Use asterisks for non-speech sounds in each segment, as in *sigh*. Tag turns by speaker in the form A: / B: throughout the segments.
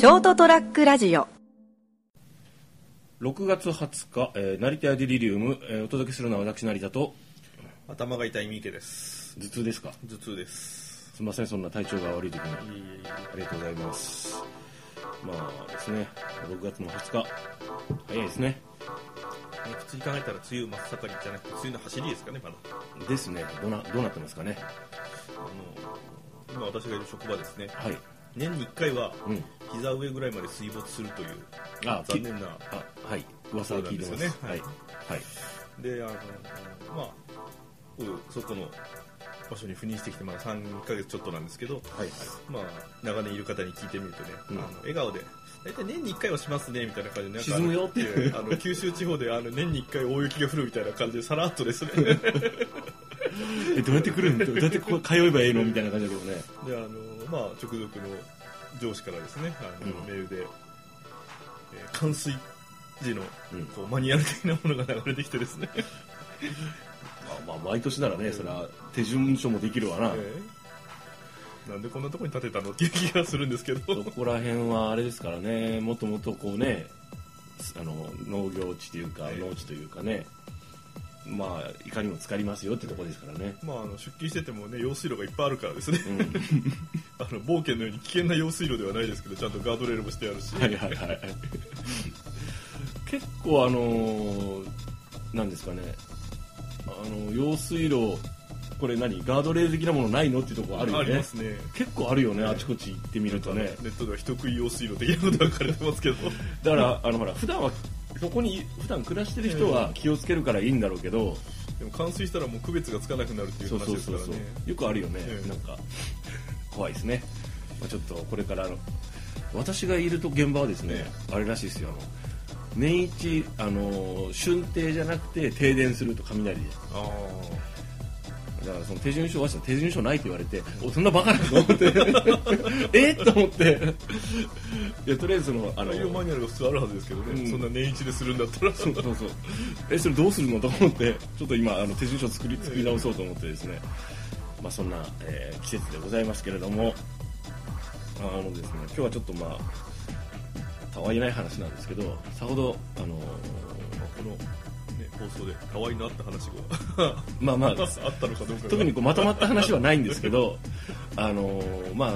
A: ショートトラックラジオ。
B: 6月20日、えー成田屋デリリウム、えーお届けするのは私成田と
C: 頭が痛い三池です。
B: 頭痛ですか？
C: 頭痛です。
B: すみませんそんな体調が悪い時に。
C: いえい
B: ありがとうございます。まあですね。6月の20日。早いですね。
C: 普通に考えたら梅雨真っ盛りじゃなくて梅雨の走りですかねまだ。
B: ですね。どうなどうなってますかね。
C: あの今私がいる職場ですね。
B: はい
C: 年に1回は
B: うん。
C: 膝上ぐらいまで水没するという
B: あ
C: 残念な
B: あはい。噂は聞いてます。
C: そうなんですよね。
B: はい。はい。
C: であのまあ僕そこの場所に赴任してきてまだ3ヶ月ちょっとなんですけど、
B: はい。
C: まあ、長年いる方に聞いてみるとね、
B: うん。
C: あの笑顔で大体年に1回はしますねみたいな感じでなんか
B: 沈むよっていう。*laughs*
C: あの九州地方であの年に1回大雪が降るみたいな感じでさらっとですね。*laughs*
B: えどうやって来るん？だどうやってここ通えばいいの？みたいな感じだけどね。
C: であの、まあ、直属の上司からですねあの、
B: うん。
C: メールで、えー冠水時の
B: うん。
C: こうマニュアル的なものが流れてきてですね、*laughs*
B: まあ、まあ毎年ならねそれは手順書もできるわな、
C: えーなんでこんなとこに建てたのっていう気がするんですけど。*laughs*
B: そこら辺はあれですからね。もともとこうねあの農業地というか
C: はい
B: 農地というかねまあいかにも浸かりますよってところですからね、
C: まあ、あの出勤しててもね用水路がいっぱいあるからですね。
B: うん、*laughs*
C: あの冒険のように危険な用水路ではないですけどちゃんとガードレールもしてあるし、
B: はいはいはい。結構あのーなんですかね。あの用水路これ何？ガードレール的なものないのっていうところあるよ
C: あり
B: ね
C: ますね。
B: 結構あるよねあちこち行ってみるとね。
C: ネットでは人食い用水路的なことが書かれてますけど。
B: だからあのほら普段はそこに普段暮らしてる人は気をつけるからいいんだろうけど、
C: でも冠水したらもう区別がつかなくなるっていう
B: そう
C: 話
B: そうそうそう
C: ですからね
B: よくあるよね、
C: ええ
B: なんか怖いですね、まあ、ちょっとこれからあの私がいると現場はですね、あれらしいですよ。あの年一あの春停じゃなくて停電すると雷で。
C: あ
B: だからその手順書は手順書ないって言われて、おそんなバカなのと思って *laughs* えっと思っていやとりあえずそのあ
C: あ
B: の
C: 内容マニュアルが普通あるはずですけどね、
B: うん
C: そんな年一でするんだったら
B: そうそうそう。え、それどうするのと思って、ちょっと今、あの手順書作り、作り直そうと思ってですね。まあ、そんな、えー季節でございますけれども。あのですね、今日はちょっとまあ。たわいない話なんですけど、さほど、あのー
C: この、ね、放送でたわいのあった話が *laughs*
B: まあまあ。*laughs*
C: あったのかどうかが
B: 特にこうまとまった話はないんですけど、*laughs* あのーまあ。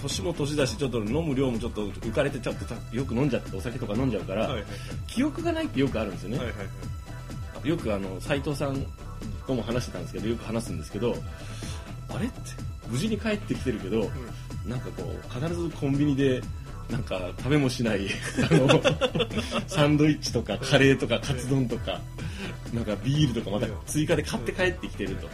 B: 年も年だし、ちょっと飲む量もちょっと浮かれて、ちょっとたよく飲んじゃって、お酒とか飲んじゃうから、
C: はいはい
B: 記憶がないってよくあるんですよね。
C: はいはいはい
B: よくあの斉藤さんとも話してたんですけどよく話すんですけどあれって無事に帰ってきてるけど、なんかこう必ずコンビニでなんか食べもしないあのサンドイッチとかカレーとかカツ丼とかなんかビールとかまた追加で買って帰ってきてると、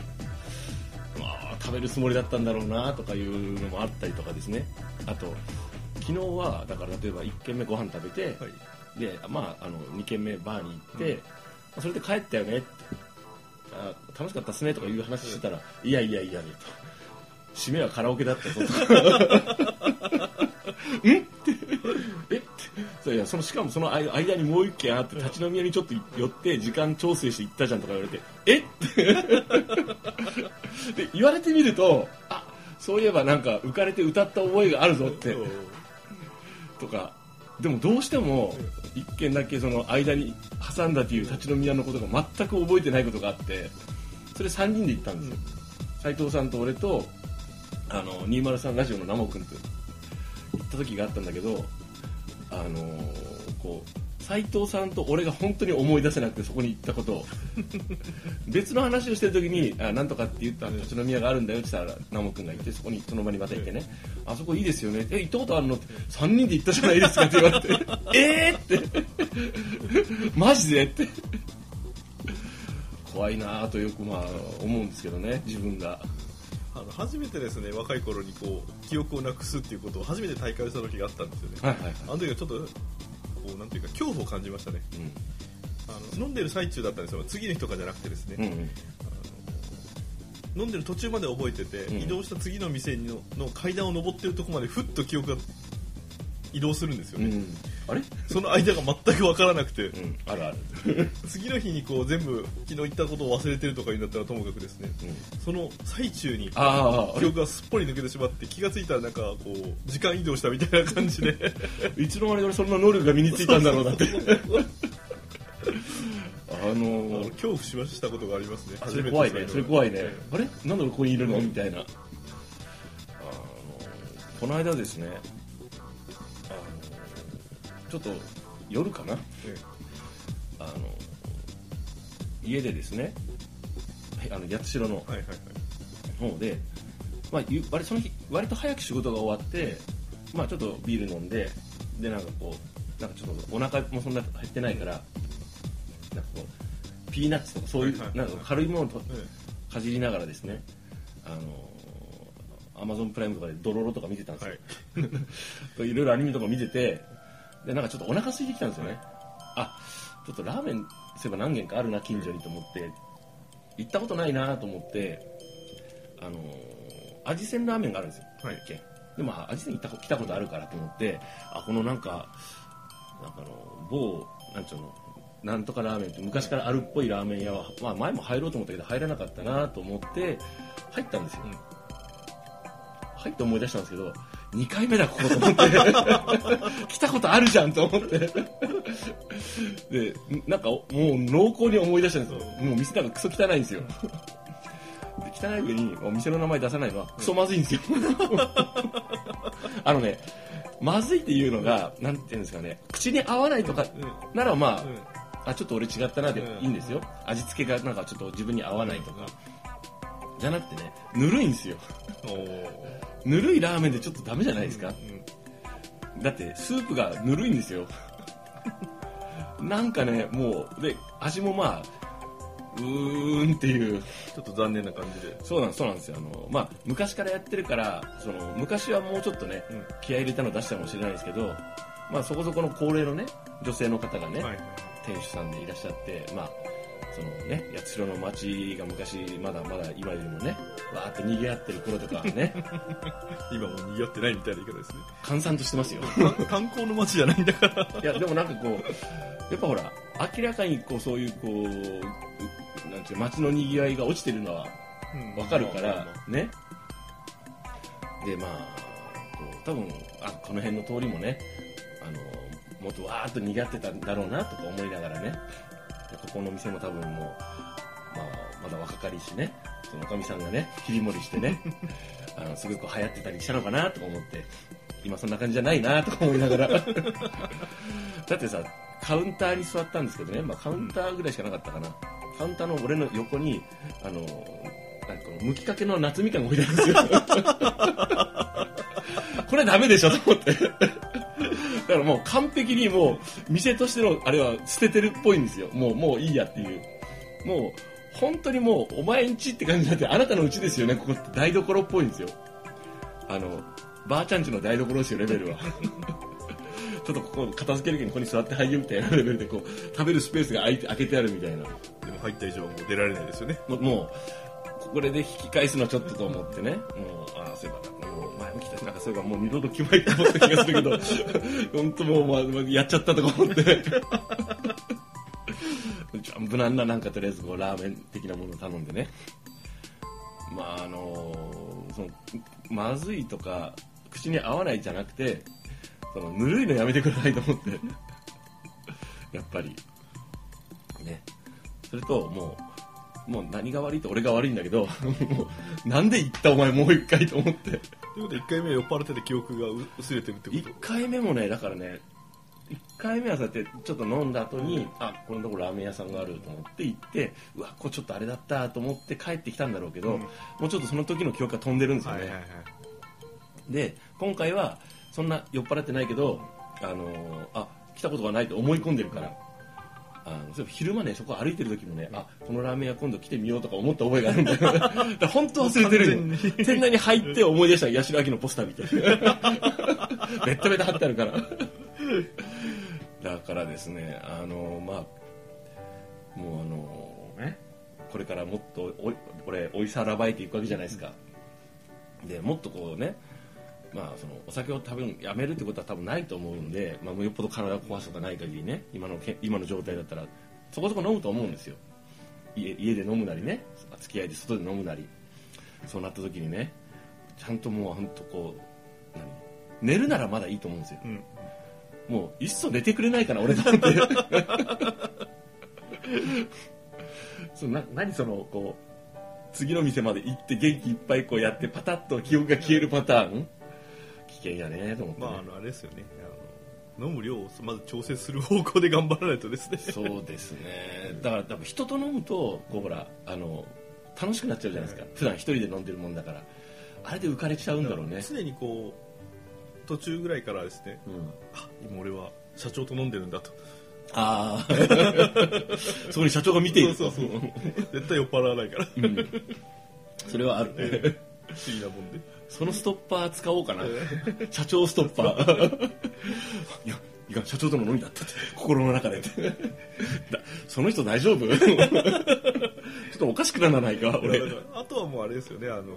B: まあ、食べるつもりだったんだろうなとかいうのもあったりとかですね。あと昨日はだから例えば1軒目ご飯食べて、
C: はい。
B: で、まあ、あの2軒目バーに行って、それで帰ったよねって。あ楽しかったっすねとかいう話してたら、いやいやいやねと。締めはカラオケだったぞと *laughs* んってえ？ってそういやそのしかもその間間にもう一軒あって立ち飲み屋にちょっと寄って時間調整して行ったじゃんとか言われてえ？っ *laughs* てで言われてみるとあそういえばなんか浮かれて歌った覚えがあるぞって。とか。でもどうしても一件だけその間に挟んだという立ち飲み屋のことが全く覚えてないことがあってそれ3人で行ったんですよ。斉藤さんと俺とあの203ラジオのナモ君と行った時があったんだけどあのこう斉藤さんと俺が本当に思い出せなくてそこに行ったことを。*laughs* 別の話をしてる時にあなんとかって言った立ち飲み屋があるんだよって言ったらナモ君がいてそこにその場にまた行ってね、あそこいいですよね。え行ったことあるの？って3人で行ったじゃないですかって言われて *laughs* えーって。*laughs* マジで？って。怖いなぁとよくまあ思うんですけどね自分が
C: あの初めてですね若い頃にこう記憶をなくすっていうことを初めて体感した時があったんですよね、
B: はいはいはい。
C: あの時はちょっとこうなんていうか恐怖を感じましたね。あの飲んでる最中だったんですよ。次の日とかじゃなくてですね、
B: うんうん。
C: 飲んでる途中まで覚えてて、
B: うん。
C: 移動した次の店のの階段を上ってるとこまでふっと記憶が移動するんですよね、
B: うんあれ？
C: その間が全く分からなくて。
B: うんあるある、*laughs*
C: 次の日にこう全部昨日言ったことを忘れてるとか言うんだったらともかくですね。
B: うん、
C: その最中に記憶がすっぽり抜けてしまって気がついたらなんかこう時間移動したみたいな感じで。
B: れ *laughs* いつの間に俺そんな能力が身についたんだろうなって。あ *laughs*
C: あの
B: の
C: 恐怖しましたことがありますね。
B: それ怖いね。それ怖いね。
C: え
B: あれ？なんで俺ここにいるの？みたいな。あのこの間ですねちょっと夜かな？
C: え
B: あの家でですねあの八代の方で、まあ、ゆ割その日割と早く仕事が終わって、まあ、ちょっとビール飲んででなんかこうなんかちょっとお腹もそんな減ってないからなんかこうピーナッツとかそういうなんか軽いものと
C: え
B: かじりながらですねあのアマゾンプライムとかでドロロとか見てたんです
C: は
B: よ
C: い、*laughs*
B: いろいろアニメとか見ててでなんかちょっとお腹空いてきたんですよね、あちょっとラーメンそういえば何軒かあるな近所にと思って行ったことないなと思ってあの味仙ラーメンがあるんですよ、
C: はい。
B: でまあ味仙行ったこ来たことあるからと思ってあこのなんかなんかあの某なんちゅうのなんとかラーメンって昔からあるっぽいラーメン屋は、まあ、前も入ろうと思ったけど入らなかったなと思って入ったんですよ、
C: うん。
B: 入って思い出したんですけど2回目だここ。と思って来たことあるじゃんと思って。でなんかもう濃厚に思い出したんですよ。もう店なんかクソ汚いんですよ。で汚い上にお店の名前出さないのはクソまずいんですよ。*laughs* あのねまずいっていうのがなんていうんですかね口に合わないとか
C: うん。
B: ならまあ、
C: うん。
B: あちょっと俺違ったなで
C: うん
B: いいんですよ。味付けがなんかちょっと自分に合わないとかじゃなくてねぬるいんですよ。ぬるいラーメンでちょっとダメじゃないですか？
C: うん
B: だってスープがぬるいんですよ。*laughs* なんかねもうで味もまあうーんっていう。
C: ちょっと残念な感じで。
B: そうなんそうなんですよ。あの、まあ、昔からやってるからその昔はもうちょっとね、
C: うん。
B: 気合い入れたの出したかもしれないですけど、まあ、そこそこの高齢のね女性の方がね、
C: はい。
B: 店主さんでいらっしゃって、まあ、そのね、八代の町が昔、まだまだ今よりもね、わーって賑わってる頃とかはね、*laughs*
C: 今もう賑わってないみたいな言い方ですね。
B: 閑散としてますよ。
C: 観光の街じゃないんだから。
B: いや、でもなんかこう、やっぱほら、明らかにこう、そういうこう、うなんていう街の賑わいが落ちてるのはわかるから、ね。で、まあ、こう多分あ、この辺の通りもね、あの、もっとわーっと賑わってたんだろうなとか思いながらね、でここの店も多分もう、まあ、まだ若かりしね、そのおかみさんがね、切り盛りしてね、*laughs* あの、すごく流行ってたりしたのかなとか思って、今そんな感じじゃないなとか思いながら。*laughs* だってさ、カウンターに座ったんですけどね、まあカウンターぐらいしかなかったかな。カウンターの俺の横に、あの、なんかこの剥きかけの夏みかんが置いてあるんですよ。*laughs* これダメでしょと思って。もう完璧にもう店としてのあれは捨ててるっぽいんですよ。もう、もういいやっていう。もう、本当にもうお前んちって感じになって、あなたのうちですよね、ここって台所っぽいんですよ。あの、ばあちゃんちの台所ですよ、レベルは。*laughs* ちょっとここ片付けるけにここに座って入るみたいなレベルでこう食べるスペースが開いて開けてあるみたいな
C: でも入った以上はもう出られないですよね
B: もうこれで引き返すのちょっとと思ってね。もうああそういえばもう前も来たしなんかそういえばもう二度と来まいと思った気がするけど *laughs* 本当もう、まあ、やっちゃったとか思って。無難ななんかとりあえずこうラーメン的なものを頼んでね。まああのそのまずいとか口に合わないじゃなくてそのぬるいのやめてくださいと思って。やっぱり。ね。それともうもう何が悪いって俺が悪いんだけど *laughs* もうなんで言ったお前もう一回と思って。
C: ということで1回目は酔っ払ってて記憶がう薄れてるってこ
B: 1回目もねだからね1回目はそうやってちょっと飲んだ後に、あこのところラーメン屋さんがあると思って行ってうわこれちょっとあれだったと思って帰ってきたんだろうけど、
C: うん。
B: もうちょっとその時の記憶が飛んでるんですよね、
C: とはいはいはい。
B: で今回はそんな酔っ払ってないけどあのーあ来たことがないと思い込んでるからあのそう昼間ねそこ歩いてる時もね、あこのラーメン屋今度来てみようとか思った覚えがあるんだよ。*laughs* だから本当忘れてるよ。店内に入って思い出した八代亜紀のポスター見て *laughs* ベッタベタ貼ってあるから。だからですねあのまあもうあのねこれからもっとおい俺追いさらばえていくわけじゃないですか。でもっとこうねまあ、そのお酒を多分やめるってことは多分ないと思うんで、まあ、よっぽど体を壊すとかない限りね今のけ今の状態だったらそこそこ飲むと思うんですよ。家家で飲むなりね付き合いで外で飲むなり。そうなった時にねちゃんともう本当こう何寝るならまだいいと思うんですよ。
C: うん。
B: もういっそ寝てくれないかな俺だって。*laughs* そうな何そのこう次の店まで行って元気いっぱいこうやってパタッと記憶が消えるパターン危険やねと思ってね、
C: まああのあれですよね。あの飲む量をまず調整する方向で頑張らないとですね。
B: そうですね。だから多分人と飲むとこうほらあの楽しくなっちゃうじゃないですか、普段一人で飲んでるもんだから。あれで浮かれちゃうんだろうね。
C: 常にこう途中ぐらいからですね。
B: うん。
C: あ今俺は社長と飲んでるんだと。
B: ああ *laughs* そこに社長が見ていると。
C: そうそうそう。絶対酔っ払わないから。
B: うん。それはあるね、
C: 不思議なもんで。
B: そのストッパー使おうかな。社長ストッパー。*laughs* いや、いや、社長との飲みだったって、心の中で。だその人大丈夫？*laughs* ちょっとおかしくならないか、俺。
C: あとはもうあれですよね。あの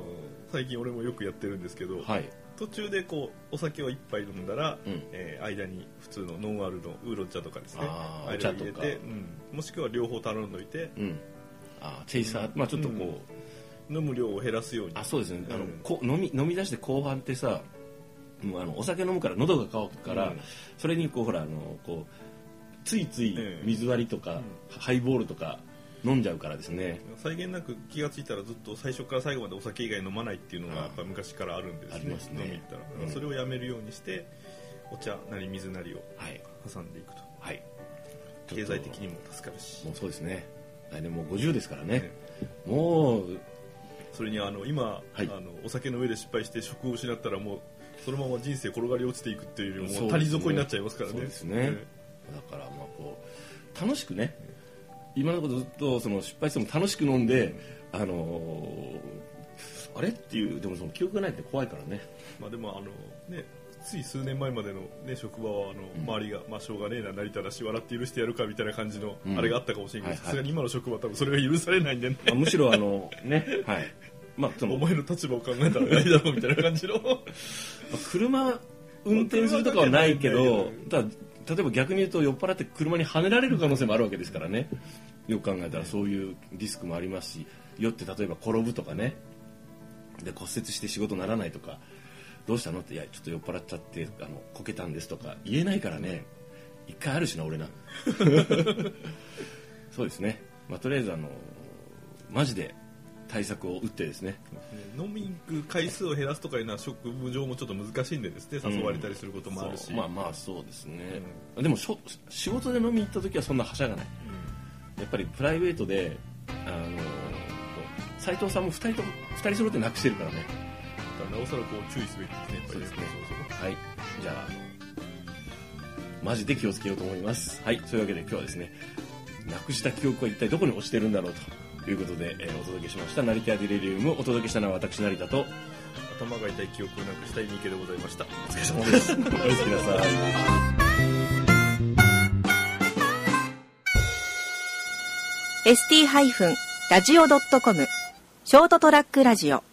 C: 最近俺もよくやってるんですけど、
B: はい。
C: 途中でこうお酒を一杯飲んだら、
B: うん。
C: えー間に普通のノンアルのウーロン茶とかですね。
B: あお茶とか。
C: て、うん、もしくは両方頼んどいて。
B: うん。あチェイサー、まあちょっとこう、
C: 飲む量を減らすように。
B: あ、そうですね。あの、
C: うん
B: こ飲み、飲み出して後半ってさ、もうあの、お酒飲むから喉が渇くから、
C: うん。
B: それにこう、ほら、あの、こう、ついつい
C: ええ。
B: 水割りとか、ハイボールとか飲んじゃうからですね。
C: 際限なく気がついたらずっと最初から最後までお酒以外飲まないっていうのがやっぱ昔からあるんですね。
B: ありますね。
C: 飲み行ったら、
B: うん。
C: それをやめるようにしてお茶なり水なりを
B: はい。
C: 挟んでいくと。
B: はい。
C: 経済的にも助かるし。
B: もうそうですね。来年もう50ですからね、もう
C: それにあの今、
B: はい。
C: あのお酒の上で失敗して職を失ったらもうそのまま人生転がり落ちていくっていうよりも
B: そうですね。
C: もう谷底になっちゃいますからね。
B: そうですね。だからまあこう楽しくね今のことずっとその失敗しても楽しく飲んで、あのーあれっていうでもその記憶がないって怖いからね。
C: まあでもあのねつい数年前までの、ね、職場はあの、周りが、まあ、しょうがねえな成田だし笑って許してやるかみたいな感じの、
B: うん。
C: あれがあったかもしれない。けどさすがに今の職場は多分それが許されないんでね。
B: まあむしろあのねはい。まあその
C: お前の立場を考えたらないだろうみたいな感じの。*laughs*
B: まあ車運転するとかはないけど
C: 車
B: ただ例えば逆に言うと酔っ払って車にはねられる可能性もあるわけですからね。よく考えたらそういうリスクもありますし酔って例えば転ぶとかね。で骨折して仕事ならないとかどうしたの？っていやちょっと酔っ払っちゃってあのこけたんですとか言えないからね。一回あるしな俺な。*laughs* そうですね、まあ、とりあえずあのマジで対策を打ってですね。
C: 飲みに行く回数を減らすとかいうのは職務上もちょっと難しいんでですね。誘われたりすることもあるし、
B: そうまあまあそうですね、でもしょ仕事で飲みに行った時はそんなはしゃがない。やっぱりプライベートであの斎藤さんも2人と二人揃ってなくしてるからね
C: うんなおさらこう注意すべきですね
B: そうですね。
C: そうそう
B: はい。じゃああのマジで気をつけようと思います。はい。そういうわけで今日はですねなくした記憶は一体どこに落ちてるんだろうということで、えーお届けしました。成田ディレリウム。お届けしたのは私成田と
C: 頭が痛い記憶をなくしたい三池でございました。
B: お疲れ様です。おやすみなさい。
A: ST-radio.com ショートトラックラジオ